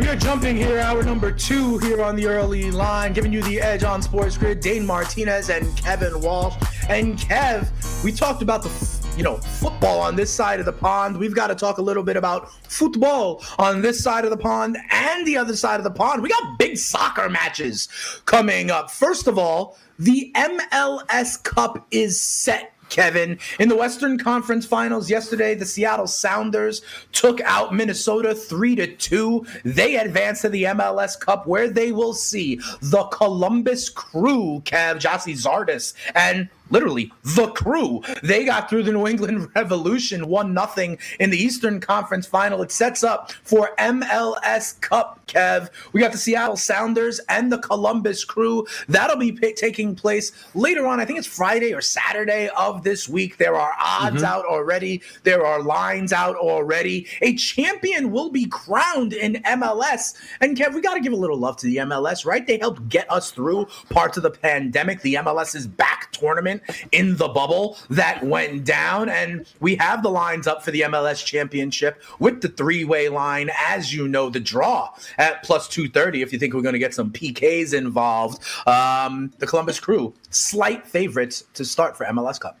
We are jumping here, hour number two here on the early line, giving you the edge on Sports Grid. Dane Martinez and Kevin Walsh. And Kev, we talked about the you know football on this side of the pond. We've got to talk a little bit about football on this side of the pond and the other side of the pond. We got big soccer matches coming up. First of all, the MLS Cup is set Kevin. In the Western Conference Finals yesterday, the Seattle Sounders took out Minnesota 3 to 2. They advance to the MLS Cup where they will see the Columbus Crew, Kev, Gyasi Zardes, and literally the crew. They got through the New England Revolution, one nothing in the Eastern Conference Final. It sets up for MLS Cup. Kev, we got the Seattle Sounders and the Columbus Crew. That'll be p- taking place later on. I think it's Friday or Saturday of this week. There are odds mm-hmm. out already. There are lines out already. A champion will be crowned in MLS. And Kev, we got to give a little love to the MLS, right? They helped get us through parts of the pandemic. The MLS is back tournament in the bubble that went down. And we have the lines up for the MLS championship with the three way line. As you know, the draw at plus 230, if you think we're going to get some PKs involved. Um, the Columbus Crew, slight favorites to start for MLS Cup.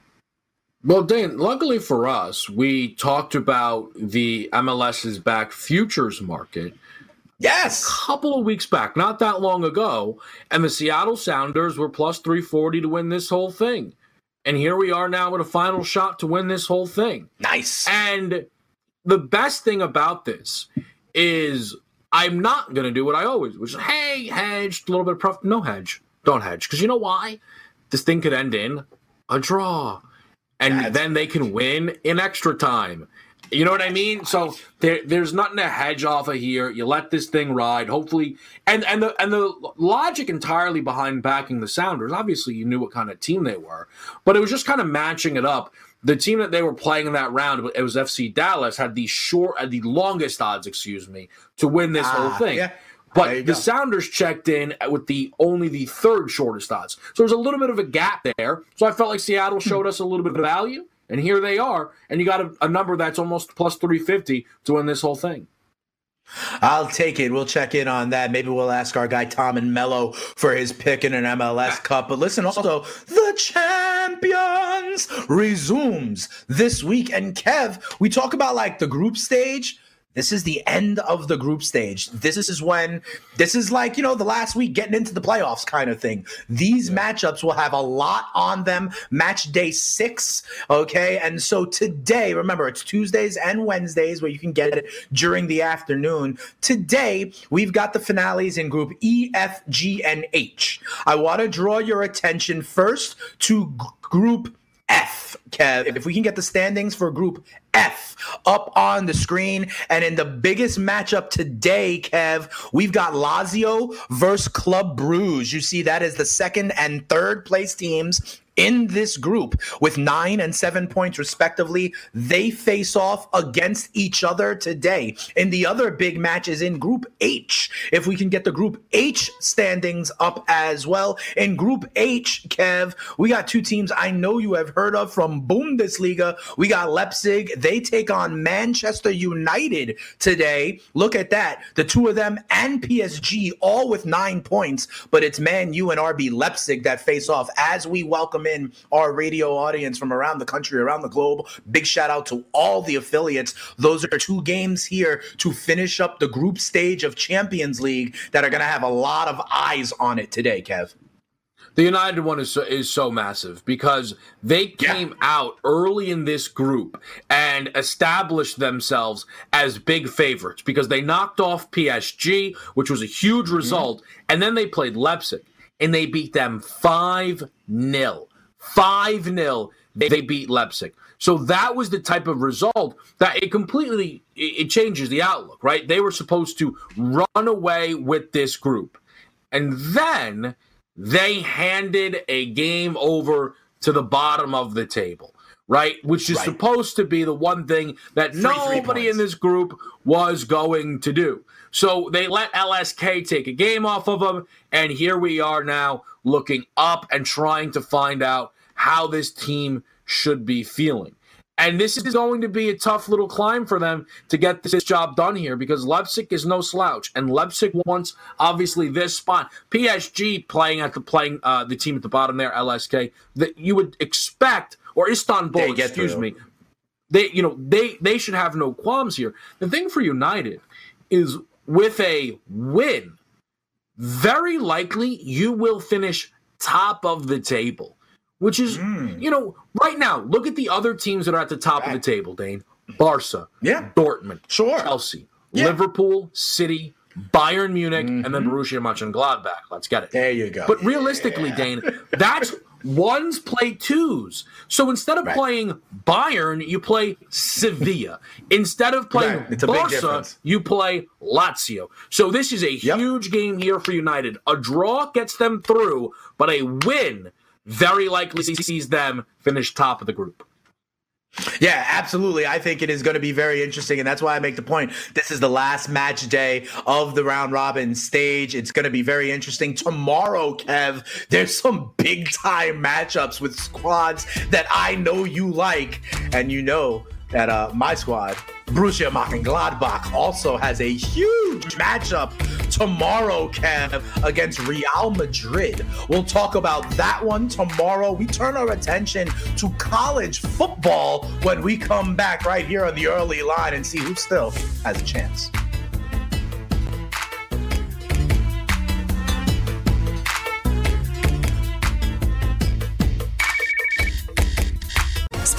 Well, Dan, luckily for us, we talked about the MLS's back futures market. Yes. A couple of weeks back, not that long ago. And the Seattle Sounders were plus 340 to win this whole thing. And here we are now with a final shot to win this whole thing. Nice. And the best thing about this is I'm not going to do what I always, which is, hey, hedge, a little bit of profit. No hedge. Don't hedge. Because you know why? This thing could end in a draw. And That's... then they can win in extra time. You know what I mean? So there, there's nothing to hedge off of here. You let this thing ride. Hopefully, and and the and the logic entirely behind backing the Sounders. Obviously, you knew what kind of team they were, but it was just kind of matching it up. The team that they were playing in that round, it was FC Dallas, had the short, had the longest odds, excuse me, to win this ah, whole thing. Yeah. But the go. Sounders checked in with the only the third shortest odds. So there's a little bit of a gap there. So I felt like Seattle showed us a little bit of value. And here they are. And you got a, a number that's almost plus 350 to win this whole thing. I'll take it. We'll check in on that. Maybe we'll ask our guy Tom and Mello for his pick in an MLS Cup. But listen, also, the champions resumes this week. And Kev, we talk about like the group stage. This is the end of the group stage. This is when this is like, you know, the last week getting into the playoffs kind of thing. These matchups will have a lot on them. Match day six. Okay. And so today, remember, it's Tuesdays and Wednesdays where you can get it during the afternoon. Today, we've got the finales in group E, F, G, and H. I want to draw your attention first to group F, Kev. If we can get the standings for Group F up on the screen. And in the biggest matchup today, Kev, we've got Lazio versus Club Bruges. You see, that is the second and third place teams in this group with nine and seven points respectively. They face off against each other today. In the other big matches in Group H, if we can get the Group H standings up as well. In Group H, Kev, we got two teams I know you have heard of from Bundesliga. We got Leipzig. They take on Manchester United today. Look at that. The two of them and PSG all with nine points, but it's Man U and RB Leipzig that face off as we welcome in our radio audience from around the country, around the globe. Big shout out to all the affiliates. Those are two games here to finish up the group stage of Champions League that are going to have a lot of eyes on it today, Kev. The United one is so, is so massive because they came yeah. out early in this group and established themselves as big favorites because they knocked off PSG, which was a huge mm-hmm. result, mm-hmm. and then they played Leipzig and they beat them 5 0. 5 0, they beat Leipzig. So that was the type of result that it completely it changes the outlook, right? They were supposed to run away with this group. And then they handed a game over to the bottom of the table, right? Which is Right. supposed to be the one thing that Three, three nobody points. in this group was going to do. So they let LSK take a game off of them, and here we are now looking up and trying to find out how this team should be feeling. And this is going to be a tough little climb for them to get this job done here because Leipzig is no slouch, and Leipzig wants obviously this spot. PSG playing at the playing uh, the team at the bottom there, LSK, that you would expect, or Istanbul, They get excuse through. me, they you know they they should have no qualms here. The thing for United is with a win, very likely you will finish top of the table, which is Hmm. you know right now. Look at the other teams that are at the top of the table, Dane. Barca, Yeah. Dortmund, Sure. Chelsea, Yeah. Mm-hmm. Liverpool, City, Bayern Munich, and then Borussia Mönchengladbach. Let's get it. There you go. But realistically, Dane, that's ones play twos. So instead of Right. playing Bayern, you play Sevilla. Instead of playing Right. It's a big Barca, you play Lazio. So this is a Yep. huge game here for United. A draw gets them through, but a win very likely sees them finish top of the group. Yeah, absolutely. I think it is going to be very interesting, and that's why I make the point. This is the last match day of the round robin stage. It's going to be very interesting tomorrow, Kev. There's some big time matchups with squads that I know you like, and you know that uh, my squad, Borussia Mönchengladbach, also has a huge matchup tomorrow, Kev, against Real Madrid. We'll talk about that one tomorrow. We turn our attention to college football when we come back right here on the early line and see who still has a chance.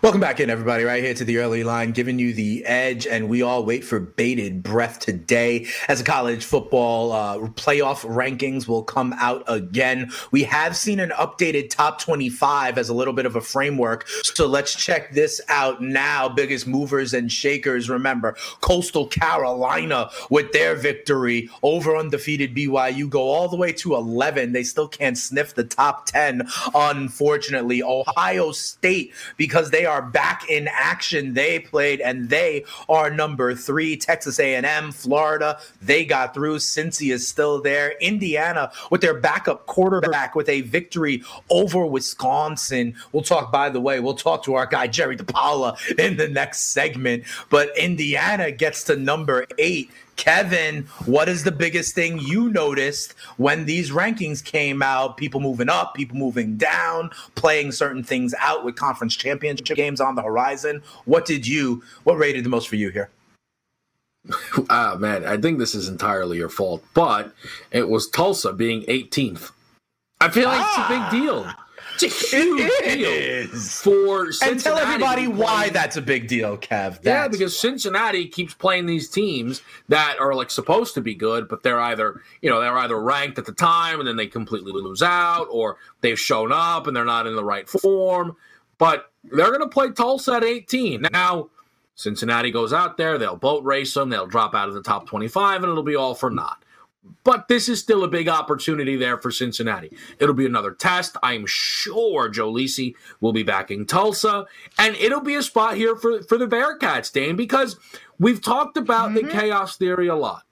Welcome back in, everybody, right here to the early line, giving you the edge, and we all wait for bated breath today as the college football uh, playoff rankings will come out again. We have seen an updated top 25 as a little bit of a framework, so let's check this out now. Biggest movers and shakers, remember, Coastal Carolina with their victory over undefeated BYU go all the way to 11. They still can't sniff the top 10, unfortunately. Ohio State, because they are back in action. They played and they are number three. Texas A&M, Florida, they got through. Cincy is still there. Indiana with their backup quarterback with a victory over Wisconsin. We'll talk, by the way, we'll talk to our guy Jerry DiPaola in the next segment. But Indiana gets to number eight. Kevin, what is the biggest thing you noticed when these rankings came out? People moving up, people moving down, playing certain things out with conference championship games on the horizon. What did you, what rated the most for you here? Ah, man, I think this is entirely your fault, but it was Tulsa being 18th. I feel like it's a big deal. It's a huge deal is. for And tell everybody why that's a big deal, Kev. Yeah, because Cincinnati keeps playing these teams that are like supposed to be good, but they're either you know they're either ranked at the time and then they completely lose out, or they've shown up and they're not in the right form. But they're going to play Tulsa at 18 now. Cincinnati goes out there, they'll boat race them, they'll drop out of the top 25, and it'll be all for naught. But this is still a big opportunity there for Cincinnati. It'll be another test. I'm sure Joe Lisi will be backing Tulsa, and it'll be a spot here for, for the Bearcats, Dane, because we've talked about the mm-hmm. chaos theory a lot.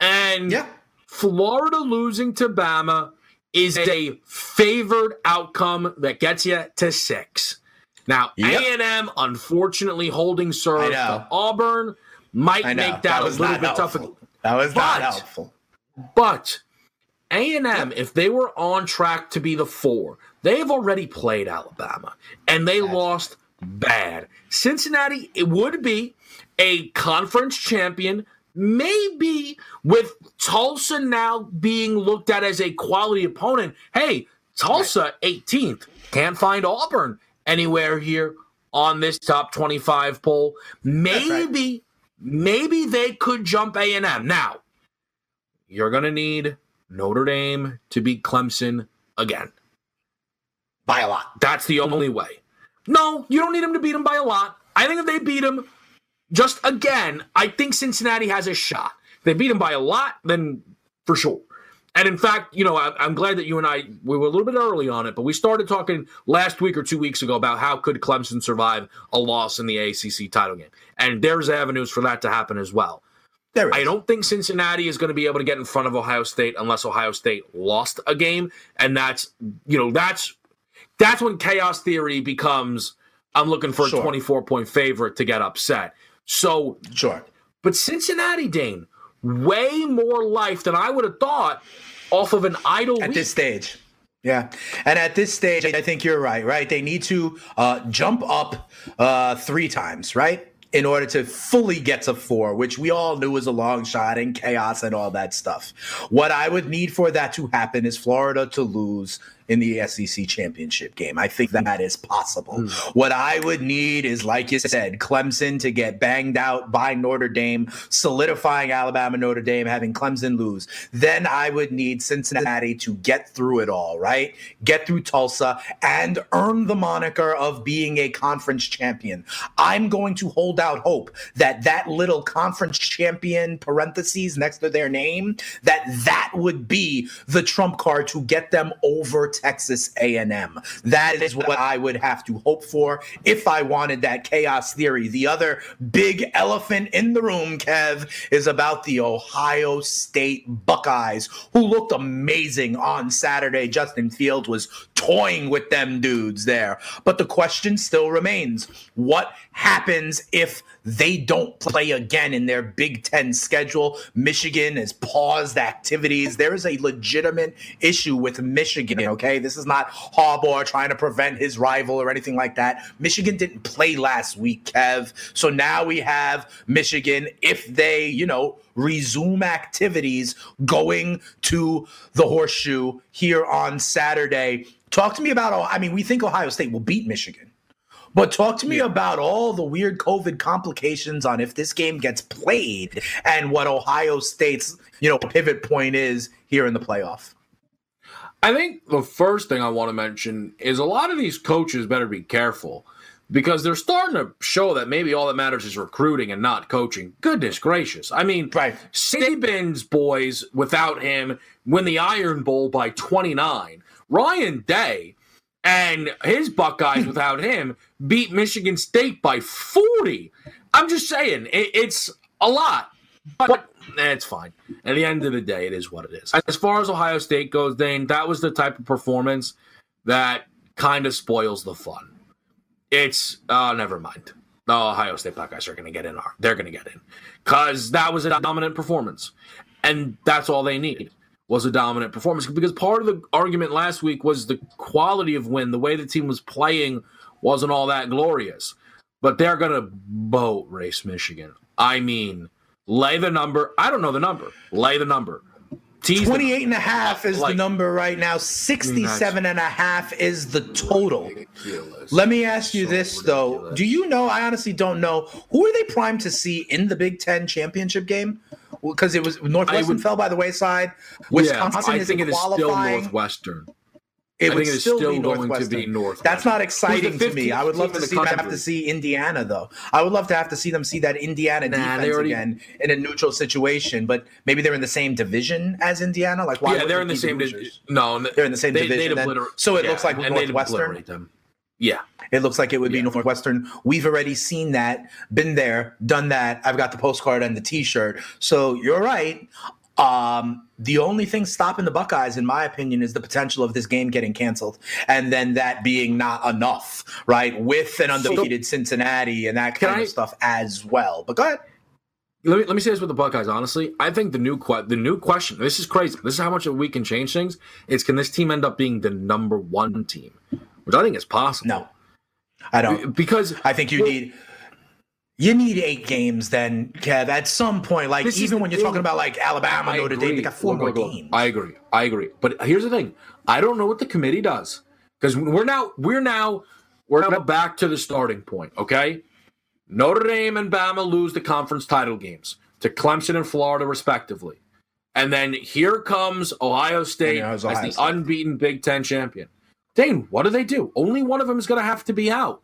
And yeah. Florida losing to Bama is a favored outcome that gets you to six. Now, Yep. A&M unfortunately holding serve to Auburn might make that, a little bit tougher. That was not helpful. But A&M, if they were on track to be the four, they've already played Alabama and they lost bad. Cincinnati, it would be a conference champion, maybe with Tulsa now being looked at as a quality opponent. Hey, Tulsa 18th, can't find Auburn anywhere here on this top 25 poll. Maybe maybe they could jump A&M. Now, you're going to need Notre Dame to beat Clemson again. By a lot. That's the only way. No, you don't need them to beat them by a lot. I think if they beat them just again, I think Cincinnati has a shot. If they beat them by a lot, then for sure. And in fact, you know, I, am glad that you and I we were a little bit early on it, but we started talking last week or two weeks ago about how could Clemson survive a loss in the ACC title game, and there's avenues for that to happen as well. I don't think Cincinnati is going to be able to get in front of Ohio State unless Ohio State lost a game, and that's you know that's that's when chaos theory becomes I'm looking for sure. a 24 point favorite to get upset. So sure, but Cincinnati, Dane, way more life than I would have thought off of an idle at week. this stage. Yeah, and at this stage, I think you're right. Right, they need to uh, jump up uh, three times. Right, in order to fully get to four, which we all knew was a long shot and chaos and all that stuff. What I would need for that to happen is Florida to lose in the SEC championship game. I think that is possible. Mm. What I would need is, like you said, Clemson to get banged out by Notre Dame, solidifying Alabama, Notre Dame, having Clemson lose. Then I would need Cincinnati to get through it all, right? Get through Tulsa and earn the moniker of being a conference champion. I'm going to hold out hope that that little conference champion parentheses next to their name, that that would be the trump card to get them over Texas A&M. That is what I would have to hope for if I wanted that chaos theory. The other big elephant in the room, Kev, is about the Ohio State Buckeyes, who looked amazing on Saturday. Justin Fields was toying with them dudes there. But the question still remains what happens if they don't play again in their Big Ten schedule? Michigan has paused activities. There is a legitimate issue with Michigan, okay? This is not Harbaugh trying to prevent his rival or anything like that. Michigan didn't play last week, Kev. So now we have Michigan. If they, you know, resume activities going to the horseshoe here on Saturday, Talk to me about, I mean, we think Ohio State will beat Michigan. But talk to me yeah. about all the weird COVID complications on if this game gets played and what Ohio State's, you know, pivot point is here in the playoff. I think the first thing I want to mention is a lot of these coaches better be careful because they're starting to show that maybe all that matters is recruiting and not coaching. Goodness gracious. I mean, right. Saban's boys without him win the Iron Bowl by 29. Ryan Day and his Buckeyes without him beat Michigan State by 40. I'm just saying, it, it's a lot, but eh, it's fine. At the end of the day, it is what it is. As far as Ohio State goes, Dane, that was the type of performance that kind of spoils the fun. It's, oh, never mind. The Ohio State Buckeyes are going to get in. They're going to get in because that was a dominant performance, and that's all they need was a dominant performance because part of the argument last week was the quality of win, the way the team was playing wasn't all that glorious. But they're going to boat race Michigan. I mean, lay the number. I don't know the number. Lay the number. Tease 28 and a half is like, the number right now. 67 and a half is the total. Ridiculous. Let me ask you so this ridiculous. though. Do you know, I honestly don't know, who are they primed to see in the Big 10 championship game? because it was Northwestern would, fell by the wayside. Wisconsin yeah, I think it is still Northwestern. It would still, still be going to be North. That's not exciting to me. I would love to see them have to see Indiana though. I would love to have to see them see that Indiana nah, defense already, again in a neutral situation. But maybe they're in the same division as Indiana. Like why? Yeah, they're in the same. Di- no, they're in the same they, division. Obliter- so it yeah, looks like Northwestern. Yeah. It looks like it would be Northwestern. We've already seen that, been there, done that. I've got the postcard and the t-shirt. So you're right. Um, the only thing stopping the Buckeyes, in my opinion, is the potential of this game getting canceled, and then that being not enough, right? With an undefeated so, Cincinnati and that kind I, of stuff as well. But go ahead. Let me, let me say this with the Buckeyes. Honestly, I think the new que- the new question. This is crazy. This is how much we can change things. Is can this team end up being the number one team? which I think is possible. No, I don't. Because I think you well, need you need eight games then, Kev. At some point, like even when you're talking about like Alabama, I Notre agree. Dame, they got four more games. I agree. I agree. But here's the thing: I don't know what the committee does because we're now we're now we're now back to the starting point. Okay, Notre Dame and Bama lose the conference title games to Clemson and Florida, respectively. And then here comes Ohio State as the State. unbeaten Big Ten champion. Dane, what do they do? Only one of them is going to have to be out.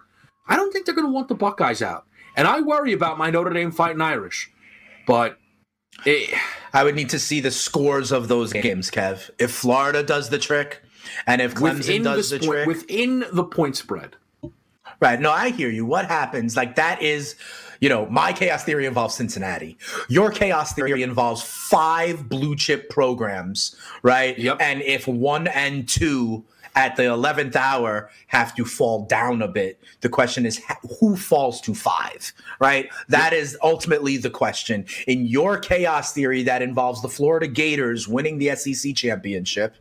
I don't think they're going to want the Buckeyes out. And I worry about my Notre Dame fighting Irish. But it, I would need to see the scores of those games, Kev. If Florida does the trick and if Clemson does the, the trick. Within the point spread. Right. No, I hear you. What happens? Like that is, you know, my chaos theory involves Cincinnati. Your chaos theory involves five blue chip programs, right? Yep. And if one and two at the 11th hour have to fall down a bit. The question is who falls to five, right? That is ultimately the question. In your chaos theory, that involves the Florida Gators winning the SEC championship,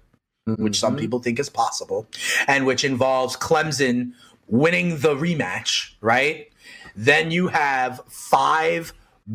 mm-hmm. which some mm-hmm. people think is possible, and which involves Clemson winning the rematch, right? Then you have five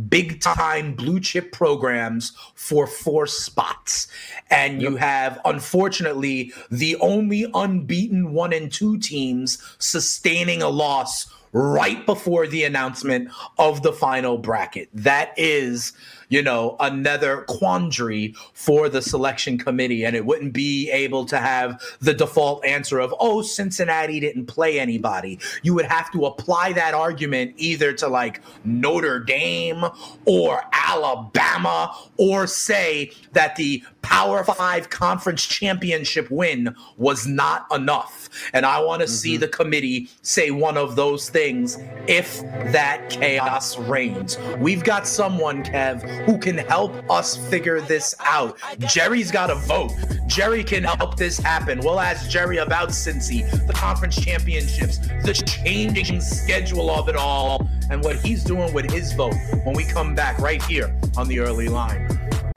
big time blue chip programs for four spots. And you have, unfortunately, the only unbeaten one and two teams sustaining a loss right before the announcement of the final bracket. That is you know, another quandary for the selection committee. And it wouldn't be able to have the default answer of, oh, Cincinnati didn't play anybody. You would have to apply that argument either to like Notre Dame or Alabama or say that the Power Five conference championship win was not enough. And I want to mm-hmm. see the committee say one of those things if that chaos reigns. We've got someone, Kev, who can help us figure this out. Jerry's got a vote. Jerry can help this happen. We'll ask Jerry about Cincy, the conference championships, the changing schedule of it all, and what he's doing with his vote when we come back right here on the early line.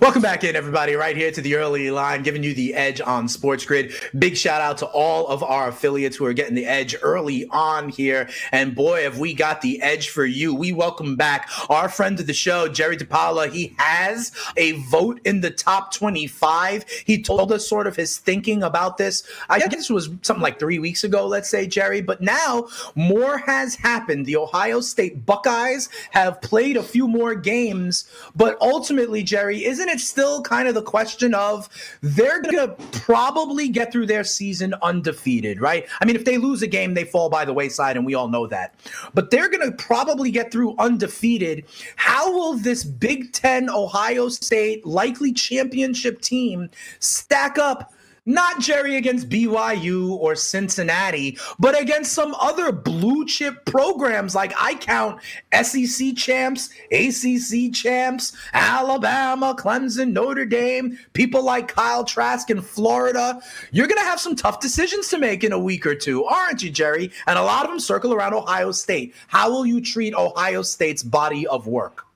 Welcome back in, everybody, right here to the early line, giving you the edge on Sports Grid. Big shout out to all of our affiliates who are getting the edge early on here. And boy, have we got the edge for you. We welcome back our friend of the show, Jerry DiPaola. He has a vote in the top 25. He told us sort of his thinking about this. I guess it was something like three weeks ago, let's say, Jerry. But now more has happened. The Ohio State Buckeyes have played a few more games, but ultimately, Jerry, isn't it's still kind of the question of they're going to probably get through their season undefeated, right? I mean, if they lose a game, they fall by the wayside, and we all know that. But they're going to probably get through undefeated. How will this Big Ten Ohio State likely championship team stack up? Not Jerry against BYU or Cincinnati, but against some other blue chip programs like I count SEC champs, ACC champs, Alabama, Clemson, Notre Dame, people like Kyle Trask in Florida. You're going to have some tough decisions to make in a week or two, aren't you, Jerry? And a lot of them circle around Ohio State. How will you treat Ohio State's body of work?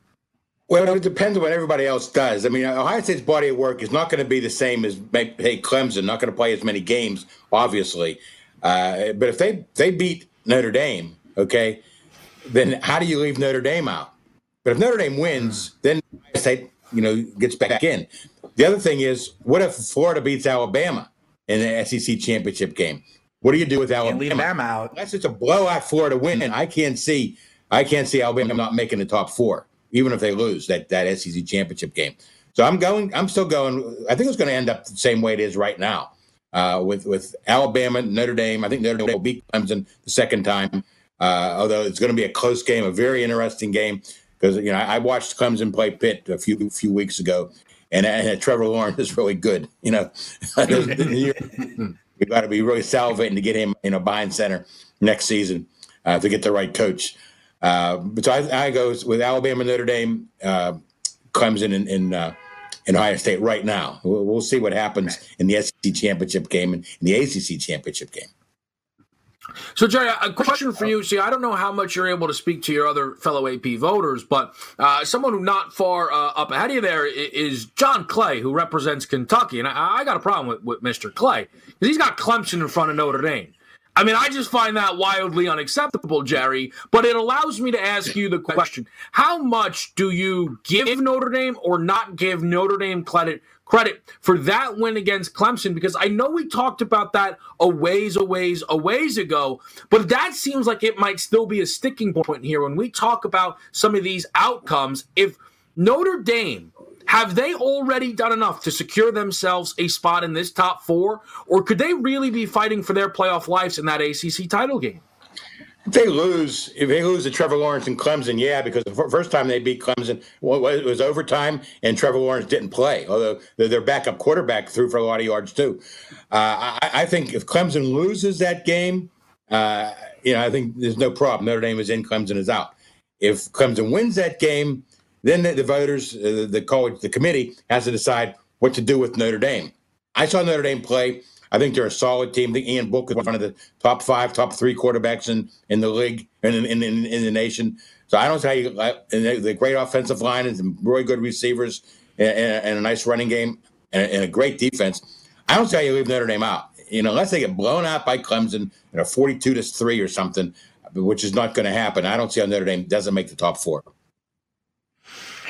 Well, it depends on what everybody else does. I mean, Ohio State's body of work is not going to be the same as hey Clemson, not going to play as many games, obviously. Uh, but if they they beat Notre Dame, okay, then how do you leave Notre Dame out? But if Notre Dame wins, then Ohio State, you know, gets back in. The other thing is, what if Florida beats Alabama in the SEC championship game? What do you do with Alabama? leave them out. Unless it's a blowout Florida win, I can't see I can't see Alabama not making the top four even if they lose that that SEC championship game. So I'm going. I'm still going. I think it's going to end up the same way it is right now, uh, with with Alabama, Notre Dame. I think Notre Dame will beat Clemson the second time, uh, although it's going to be a close game, a very interesting game because you know I, watched Clemson play Pitt a few few weeks ago, and, and Trevor Lawrence is really good. You know, we've got to be really salivating to get him you know buying center next season uh, to get the right coach. Uh, but so I, I go with Alabama, Notre Dame, uh, Clemson, and, and, uh, and Ohio State right now. We'll, we'll, see what happens in the SEC championship game and in the ACC championship game. So, Jerry, a question for you. See, I don't know how much you're able to speak to your other fellow AP voters, but uh, someone who not far uh, up ahead of you there is John Clay, who represents Kentucky. And I, I got a problem with, with Mr. Clay because he's got Clemson in front of Notre Dame. I mean, I just find that wildly unacceptable, Jerry. But it allows me to ask you the question How much do you give Notre Dame or not give Notre Dame credit? Credit for that win against Clemson because I know we talked about that a ways, a ways, a ways ago, but that seems like it might still be a sticking point here when we talk about some of these outcomes. If Notre Dame have they already done enough to secure themselves a spot in this top four, or could they really be fighting for their playoff lives in that ACC title game? If they lose, if they lose to Trevor Lawrence and Clemson, yeah, because the first time they beat Clemson, well, it was overtime, and Trevor Lawrence didn't play, although their backup quarterback threw for a lot of yards too. Uh, I, I, think if Clemson loses that game, uh, you know, I think there's no problem. Notre Dame is in, Clemson is out. If Clemson wins that game, then the, the voters, uh, the college, the committee has to decide what to do with Notre Dame. I saw Notre Dame play. I think they're a solid team. I think Ian Book is one of the top five, top three quarterbacks in, in the league and in, in, in, in the nation. So I don't see how you, uh, the great offensive line and really good receivers and, and, a nice running game and, and a great defense. I don't see how you leave Notre Dame out. You know, unless they get blown out by Clemson in a 42 to 3 or something, which is not going to happen. I don't see how Notre Dame doesn't make the top four.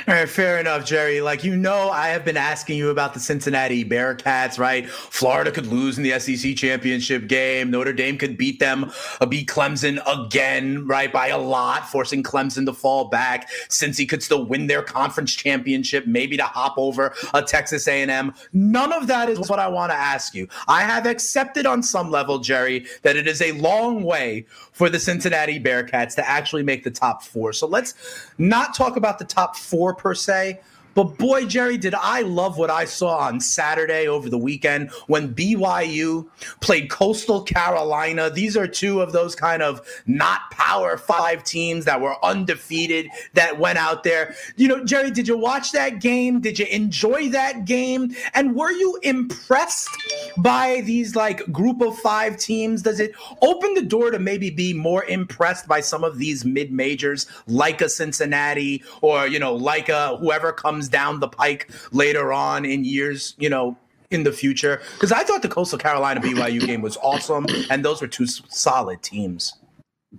Right, fair enough, Jerry. Like you know, I have been asking you about the Cincinnati Bearcats, right? Florida could lose in the SEC championship game. Notre Dame could beat them, uh, beat Clemson again, right, by a lot, forcing Clemson to fall back. Cincy could still win their conference championship, maybe to hop over a Texas A&M. None of that is what I want to ask you. I have accepted on some level, Jerry, that it is a long way for the Cincinnati Bearcats to actually make the top four. So let's not talk about the top four per se, but boy, Jerry, did I love what I saw on Saturday over the weekend when BYU played Coastal Carolina. These are two of those kind of not power five teams that were undefeated that went out there. You know, Jerry, did you watch that game? Did you enjoy that game? And were you impressed by these like group of five teams? Does it open the door to maybe be more impressed by some of these mid majors like a Cincinnati or, you know, like a whoever comes comes down the pike later on in years, you know, in the future? Because I thought the Coastal Carolina BYU game was awesome, and those were two solid teams.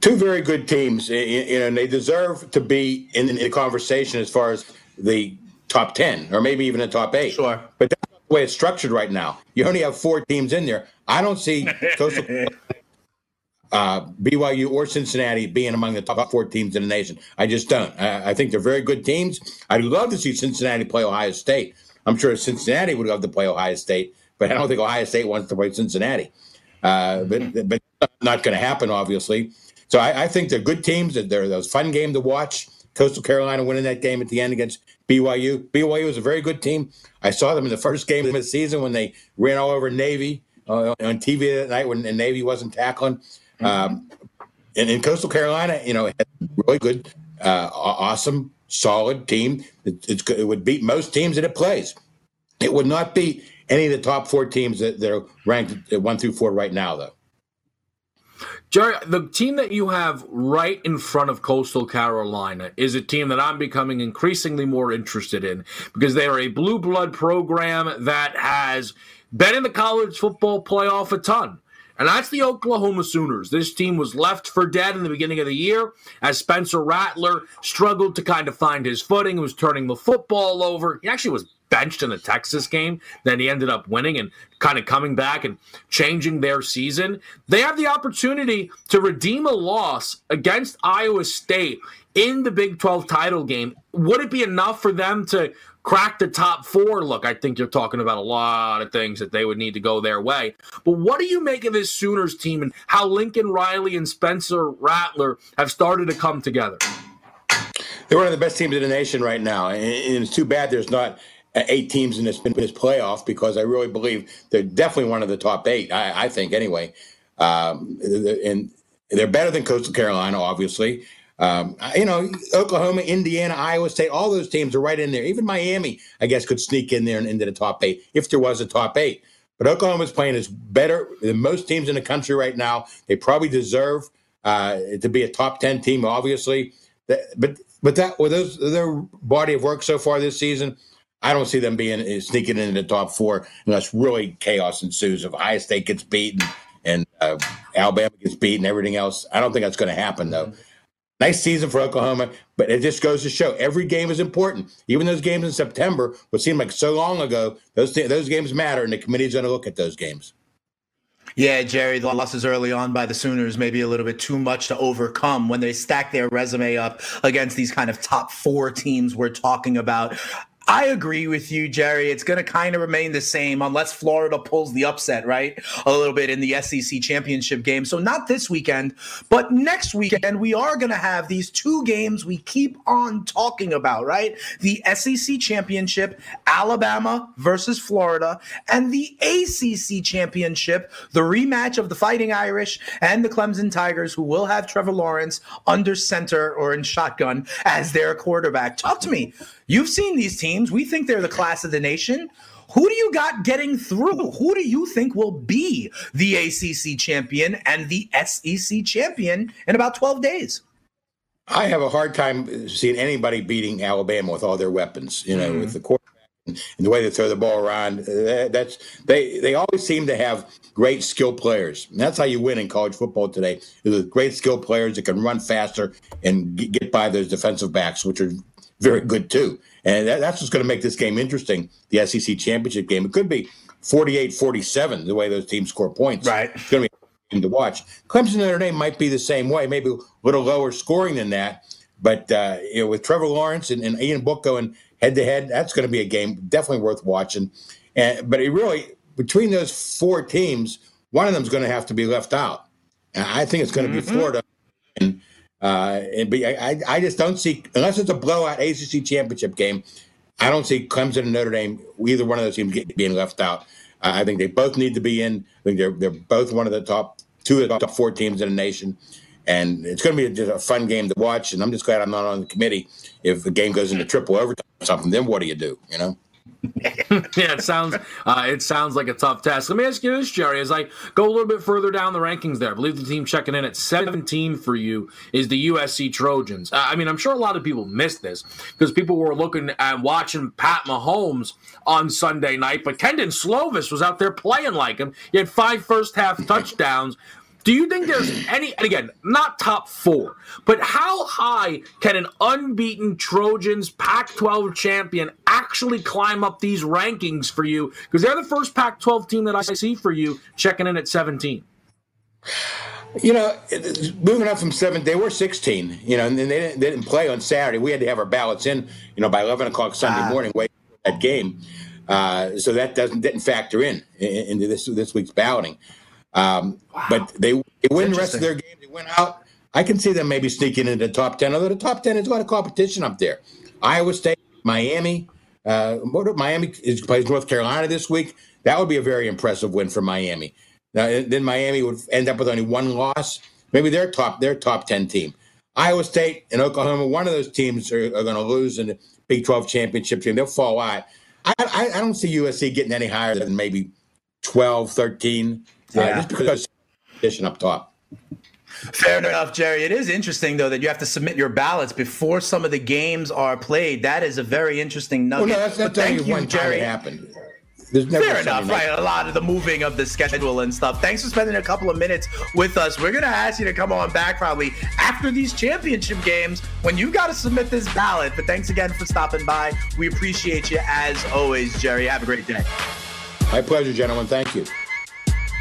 Two very good teams, you know, and they deserve to be in, the conversation as far as the top 10 or maybe even the top eight. Sure. But that's the way it's structured right now. You only have four teams in there. I don't see Coastal uh, BYU or Cincinnati being among the top four teams in the nation. I just don't. I, I, think they're very good teams. I'd love to see Cincinnati play Ohio State. I'm sure Cincinnati would love to play Ohio State, but I don't think Ohio State wants to play Cincinnati. Uh, but but not going to happen, obviously. So I, I, think they're good teams. They're, they're a fun game to watch. Coastal Carolina winning that game at the end against BYU. BYU is a very good team. I saw them in the first game of the season when they ran all over Navy uh, on TV that night when Navy wasn't tackling. Um, and in Coastal Carolina, you know, really good, uh, awesome, solid team. It, it, would beat most teams that it plays. It would not beat any of the top four teams that, are ranked one through four right now, though. Jerry, the team that you have right in front of Coastal Carolina is a team that I'm becoming increasingly more interested in because they are a blue blood program that has been in the college football playoff a ton. And that's the Oklahoma Sooners. This team was left for dead in the beginning of the year as Spencer Rattler struggled to kind of find his footing, was turning the football over. He actually was benched in the Texas game. Then he ended up winning and kind of coming back and changing their season. They have the opportunity to redeem a loss against Iowa State in the Big 12 title game. Would it be enough for them to crack the top four. Look, I think you're talking about a lot of things that they would need to go their way. But what do you make of this Sooners team and how Lincoln Riley and Spencer Rattler have started to come together? They're one of the best teams in the nation right now, and it's too bad there's not eight teams in this, in this playoff because I really believe they're definitely one of the top eight. I, I think anyway, um, and they're better than Coastal Carolina, obviously. Um, you know, Oklahoma, Indiana, Iowa State, all those teams are right in there. Even Miami, I guess, could sneak in there and into the top eight if there was a top eight. But Oklahoma's playing is better than most teams in the country right now. They probably deserve uh, to be a top ten team, obviously. But but that with those their body of work so far this season, I don't see them being sneaking into the top four unless really chaos ensues. If Ohio State gets beaten and uh, Alabama gets beat and everything else. I don't think that's going to happen though. Nice season for Oklahoma, but it just goes to show every game is important. Even those games in September, what seemed like so long ago, those those games matter, and the committee's going to look at those games. Yeah, Jerry, the losses early on by the Sooners may be a little bit too much to overcome when they stack their resume up against these kind of top four teams we're talking about. I agree with you, Jerry. It's going to kind of remain the same unless Florida pulls the upset, right? A little bit in the SEC championship game. So, not this weekend, but next weekend, we are going to have these two games we keep on talking about, right? The SEC championship, Alabama versus Florida, and the ACC championship, the rematch of the Fighting Irish and the Clemson Tigers, who will have Trevor Lawrence under center or in shotgun as their quarterback. Talk to me. You've seen these teams. We think they're the class of the nation. Who do you got getting through? Who do you think will be the ACC champion and the SEC champion in about 12 days? I have a hard time seeing anybody beating Alabama with all their weapons, you know, mm. with the quarterback and the way they throw the ball around. That's they they always seem to have great skill players. And that's how you win in college football today. There's great skill players that can run faster and get by those defensive backs, which are very good too. And that, that's what's going to make this game interesting. The SEC championship game. It could be 48 47, the way those teams score points. Right. It's going to be to watch. Clemson and Notre Dame might be the same way, maybe a little lower scoring than that. But uh, you know, with Trevor Lawrence and, and Ian Book going head to head, that's going to be a game definitely worth watching. And but it really between those four teams, one of them is going to have to be left out. And I think it's going to mm-hmm. be Florida. And uh, and but I, I just don't see unless it's a blowout ACC championship game. I don't see Clemson and Notre Dame either one of those teams being left out. Uh, I think they both need to be in. I think they're they're both one of the top two of the top four teams in the nation, and it's going to be just a fun game to watch. And I'm just glad I'm not on the committee. If the game goes into triple overtime or something, then what do you do? You know. yeah, it sounds uh, it sounds like a tough test. Let me ask you this, Jerry. As I go a little bit further down the rankings, there, I believe the team checking in at 17 for you is the USC Trojans. Uh, I mean, I'm sure a lot of people missed this because people were looking at watching Pat Mahomes on Sunday night, but Kedon Slovis was out there playing like him. He had five first half touchdowns. Do you think there's any, and again, not top four, but how high can an unbeaten Trojans Pac 12 champion actually climb up these rankings for you? Because they're the first Pac 12 team that I see for you checking in at 17. You know, moving up from seven, they were 16, you know, and they didn't, they didn't play on Saturday. We had to have our ballots in, you know, by 11 o'clock Sunday ah. morning, wait that game. Uh, so that doesn't didn't factor in into this this week's balloting. Um, wow. But they, they win the rest of their games. They went out. I can see them maybe sneaking into the top 10, although the top 10 is a lot of competition up there. Iowa State, Miami. Uh, Miami is, plays North Carolina this week. That would be a very impressive win for Miami. Now, then Miami would end up with only one loss. Maybe their top their top 10 team. Iowa State and Oklahoma, one of those teams are, are going to lose in the Big 12 championship game. They'll fall out. I, I, I, don't see USC getting any higher than maybe 12, 13. Yeah. Uh, just because competition up top. Fair enough, Jerry. It is interesting though that you have to submit your ballots before some of the games are played. That is a very interesting nugget. Well, no, that's, that's thank you, Jerry. happened. Fair enough, right? A lot of the moving of the schedule and stuff. Thanks for spending a couple of minutes with us. We're gonna ask you to come on back probably after these championship games when you got to submit this ballot. But thanks again for stopping by. We appreciate you as always, Jerry. Have a great day. My pleasure, gentlemen. Thank you.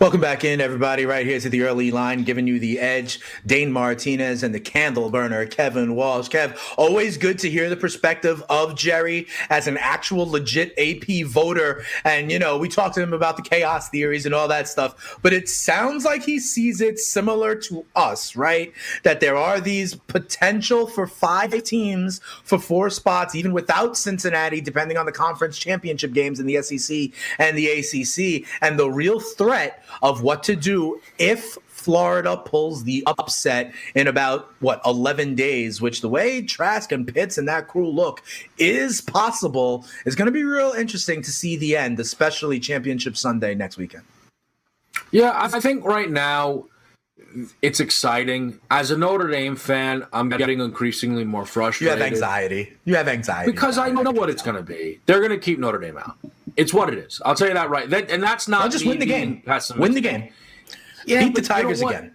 Welcome back in, everybody. Right here to the early line, giving you the edge. Dane Martinez and the candle burner, Kevin Walsh. Kev, always good to hear the perspective of Jerry as an actual legit AP voter. And, you know, we talked to him about the chaos theories and all that stuff, but it sounds like he sees it similar to us, right? That there are these potential for five teams for four spots, even without Cincinnati, depending on the conference championship games in the SEC and the ACC. And the real threat threat of what to do if Florida pulls the upset in about what 11 days, which the way Trask and Pitts and that crew look is possible. Is going to be real interesting to see the end, especially Championship Sunday next weekend. Yeah, I think right now it's exciting. As a Notre Dame fan, I'm getting increasingly more frustrated. You have anxiety. You have anxiety because I know what it's going to be. They're going to keep Notre Dame out. It's what it is. I'll tell you that right. That, and that's not I'll just win the game. Win the game. Yeah, Beat the Tigers you know again.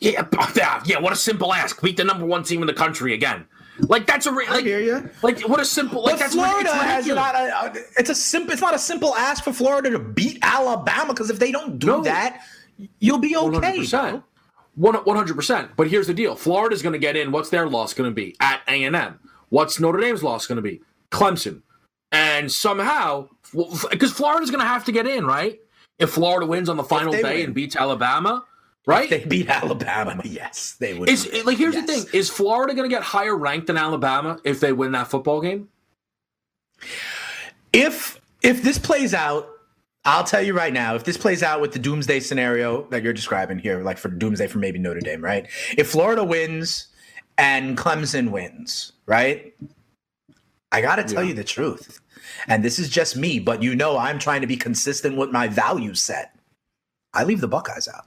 Yeah, yeah. What a simple ask. Beat the number one team in the country again. Like that's a like, I hear you. Like what a simple like but that's Florida it's has not a, it's a simple it's not a simple ask for Florida to beat Alabama because if they don't do no. that, you'll be okay. 100%. One hundred percent. But here's the deal: Florida's going to get in. What's their loss going to be at A and M? What's Notre Dame's loss going to be? Clemson. And somehow, because Florida's going to have to get in, right? If Florida wins on the final day win. and beats Alabama, right? If they beat Alabama, yes, they would. Is like here's yes. the thing: Is Florida going to get higher ranked than Alabama if they win that football game? If if this plays out I'll tell you right now, if this plays out with the doomsday scenario that you're describing here, like for doomsday for maybe Notre Dame, right? If Florida wins and Clemson wins, right? I got to tell yeah. you the truth. And this is just me, but you know I'm trying to be consistent with my value set. I leave the Buckeyes out.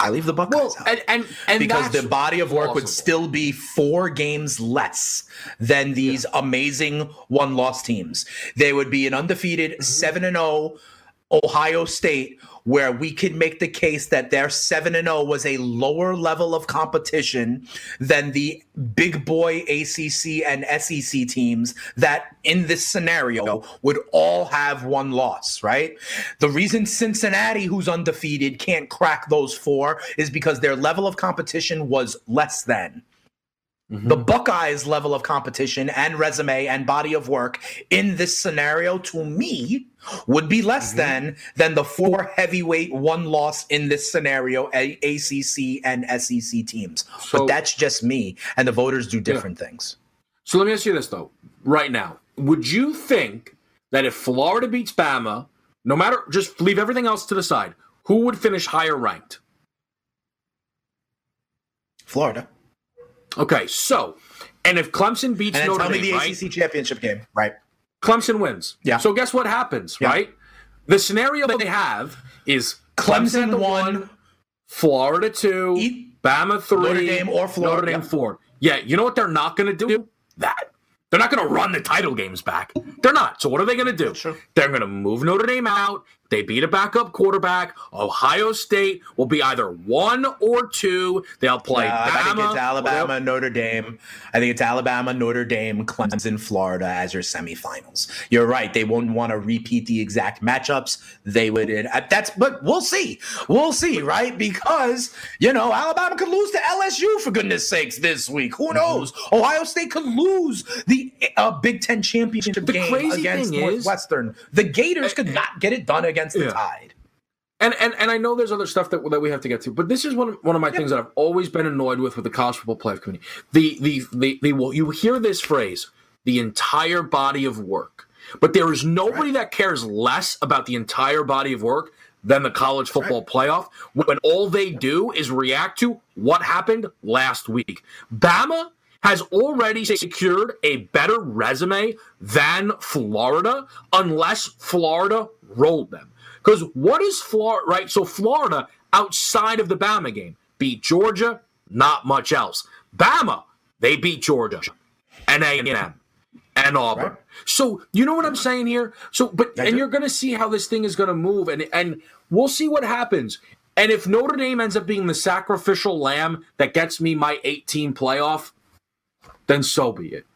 I leave the Buckeyes well, out. And, and, and because the body of work possible. would still be four games less than these yeah. amazing one loss teams. They would be an undefeated mm-hmm. 7 and 0 Ohio State where we could make the case that their 7 and 0 was a lower level of competition than the big boy ACC and SEC teams that in this scenario would all have one loss, right? The reason Cincinnati who's undefeated can't crack those four is because their level of competition was less than Mm-hmm. The Buckeyes' level of competition and resume and body of work in this scenario, to me, would be less mm-hmm. than than the four heavyweight one loss in this scenario a- ACC and SEC teams. So, but that's just me, and the voters do different yeah. things. So let me ask you this though, right now, would you think that if Florida beats Bama, no matter just leave everything else to the side, who would finish higher ranked? Florida. Okay, so and if Clemson beats and Notre tell Dame, me the right? ACC championship game, right? Clemson wins. Yeah. So guess what happens, yeah. right? The scenario that they have is Clemson, Clemson one, Florida two, Eat Bama three, Notre Dame or Florida. Notre Dame four. Yeah, you know what they're not going to do? That. They're not going to run the title games back. They're not. So what are they going to do? They're going to move Notre Dame out. They beat a backup quarterback. Ohio State will be either one or two. They'll play. Uh, I think it's Alabama, Notre Dame. I think it's Alabama, Notre Dame, Clemson, Florida as your semifinals. You're right. They won't want to repeat the exact matchups. They would. Uh, that's. But we'll see. We'll see, right? Because you know Alabama could lose to LSU for goodness sakes this week. Who mm-hmm. knows? Mm-hmm. Ohio State could lose the uh, Big Ten championship the game against Northwestern. Is, the Gators could not get it done again against the yeah. tide. And, and and I know there's other stuff that, that we have to get to, but this is one one of my things that I've always been annoyed with with the college football playoff committee. The the the, the well, you hear this phrase, the entire body of work, but there is nobody right. that cares less about the entire body of work than the college football right. playoff when all they do is react to what happened last week. Bama has already secured a better resume than Florida unless Florida rolled them. Because what is Florida, right? So Florida, outside of the Bama game, beat Georgia, not much else. Bama, they beat Georgia and A&M and Auburn. Right. So you know what I'm saying here? So but and you're going to see how this thing is going to move and and we'll see what happens. And if Notre Dame ends up being the sacrificial lamb that gets me my 18 playoff, then so be it.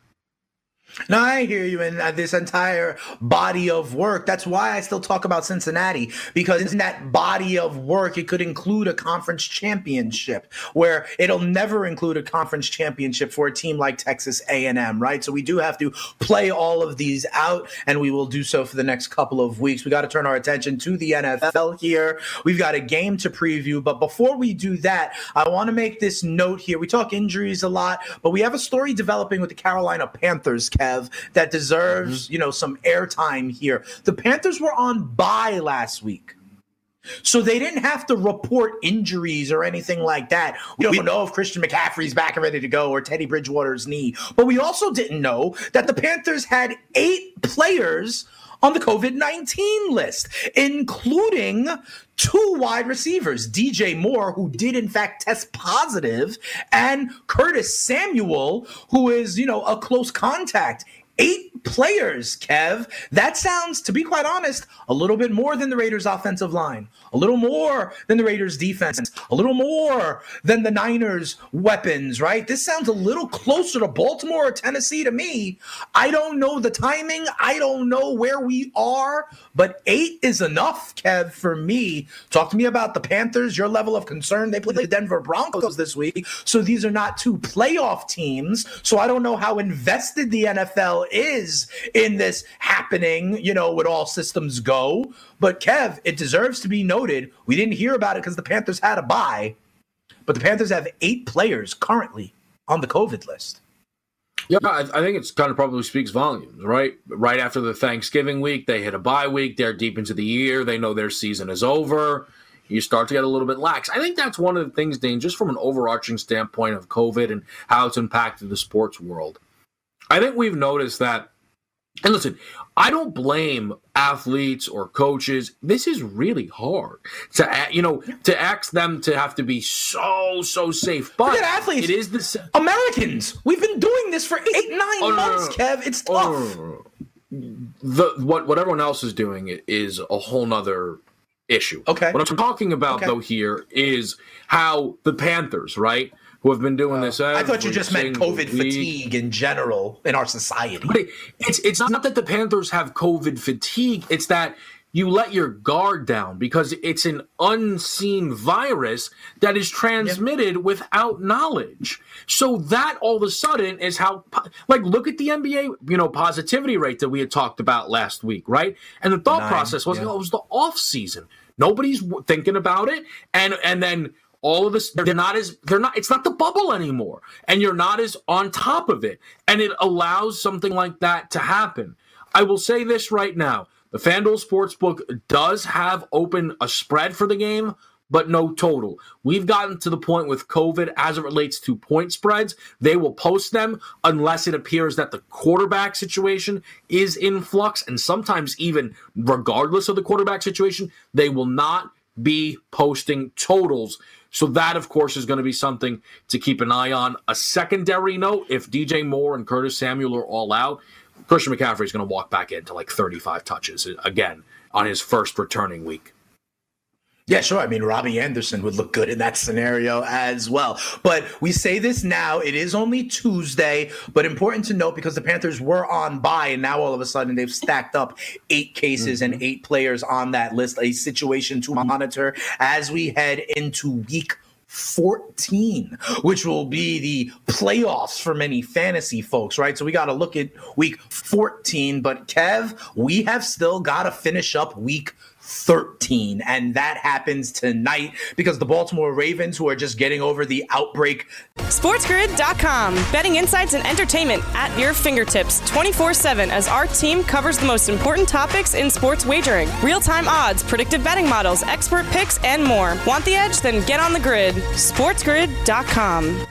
No, I hear you. in uh, this entire body of work, that's why I still talk about Cincinnati, because in that body of work, it could include a conference championship where it'll never include a conference championship for a team like Texas A&M, right? So we do have to play all of these out, and we will do so for the next couple of weeks. We got to turn our attention to the NFL here. We've got a game to preview, but before we do that, I want to make this note here. We talk injuries a lot, but we have a story developing with the Carolina Panthers, That deserves, mm-hmm. you know, some airtime here. The Panthers were on bye last week. So they didn't have to report injuries or anything like that. We don't know if Christian McCaffrey's back and ready to go or Teddy Bridgewater's knee. But we also didn't know that the Panthers had eight players on the COVID 19 list, including two wide receivers, DJ Moore, who did in fact test positive, and Curtis Samuel, who is, you know, a close contact. Eight players, Kev. That sounds, to be quite honest, a little bit more than the Raiders' offensive line, a little more than the Raiders' defense, a little more than the Niners' weapons, right? This sounds a little closer to Baltimore or Tennessee to me. I don't know the timing. I don't know where we are, but eight is enough, Kev, for me. Talk to me about the Panthers, your level of concern. They play the Denver Broncos this week. So these are not two playoff teams. So I don't know how invested the NFL is in this happening, you know, with all systems go. But Kev, it deserves to be noted. We didn't hear about it because the Panthers had a buy, but the Panthers have eight players currently on the COVID list. Yeah, I, I think it's kind of probably speaks volumes, right? Right after the Thanksgiving week, they hit a bye week. They're deep into the year. They know their season is over. You start to get a little bit lax. I think that's one of the things, Dane, just from an overarching standpoint of COVID and how it's impacted the sports world. I think we've noticed that and listen, I don't blame athletes or coaches. This is really hard to you know to ask them to have to be so so safe. But Forget athletes. it is the Americans. We've been doing this for eight nine Oh, no, no, months, no. Kev. It's oh, tough. Oh, the what what everyone else is doing is a whole nother issue. Okay. What I'm talking about Okay. though here is how the Panthers, right, who have been doing this. I thought you just meant COVID week. fatigue in general in our society. It- it's it's not that the Panthers have COVID fatigue. It's that you let your guard down because it's an unseen virus that is transmitted without knowledge. So that all of a sudden is how like look at the NBA, you know, positivity rate that we had talked about last week, right? And the thought Nine, process was yeah. oh, it was the off season. Nobody's w- thinking about it and and then all of this they're not as they're not it's not the bubble anymore. And you're not as on top of it. And it allows something like that to happen. I will say this right now. The fanduel sportsbook does have open a spread for the game but no total. We've gotten to the point with covid as it relates to point spreads. They will post them unless it appears that the quarterback situation is in flux. And sometimes even regardless of the quarterback situation they will not be posting totals. So that, of course, is going to be something to keep an eye on. A secondary note: if DJ Moore and Curtis Samuel are all out, Christian McCaffrey is going to walk back into like 35 touches again on his first returning week. Yeah, sure. I mean, Robbie Anderson would look good in that scenario as well. But we say this now, it is only Tuesday, but important to note because the Panthers were on bye, and now all of a sudden they've stacked up eight cases and mm-hmm. eight players on that list, a situation to monitor as we head into week 14, which will be the playoffs for many fantasy folks, right? So we got to look at week 14. But Kev, we have still got to finish up week 13. And that happens tonight because the Baltimore Ravens, who are just getting over the outbreak SportsGrid.com. Betting insights and entertainment at your fingertips 24 7 as our team covers the most important topics in sports wagering real time odds, predictive betting models, expert picks, and more. Want the edge? Then get on the grid. SportsGrid.com.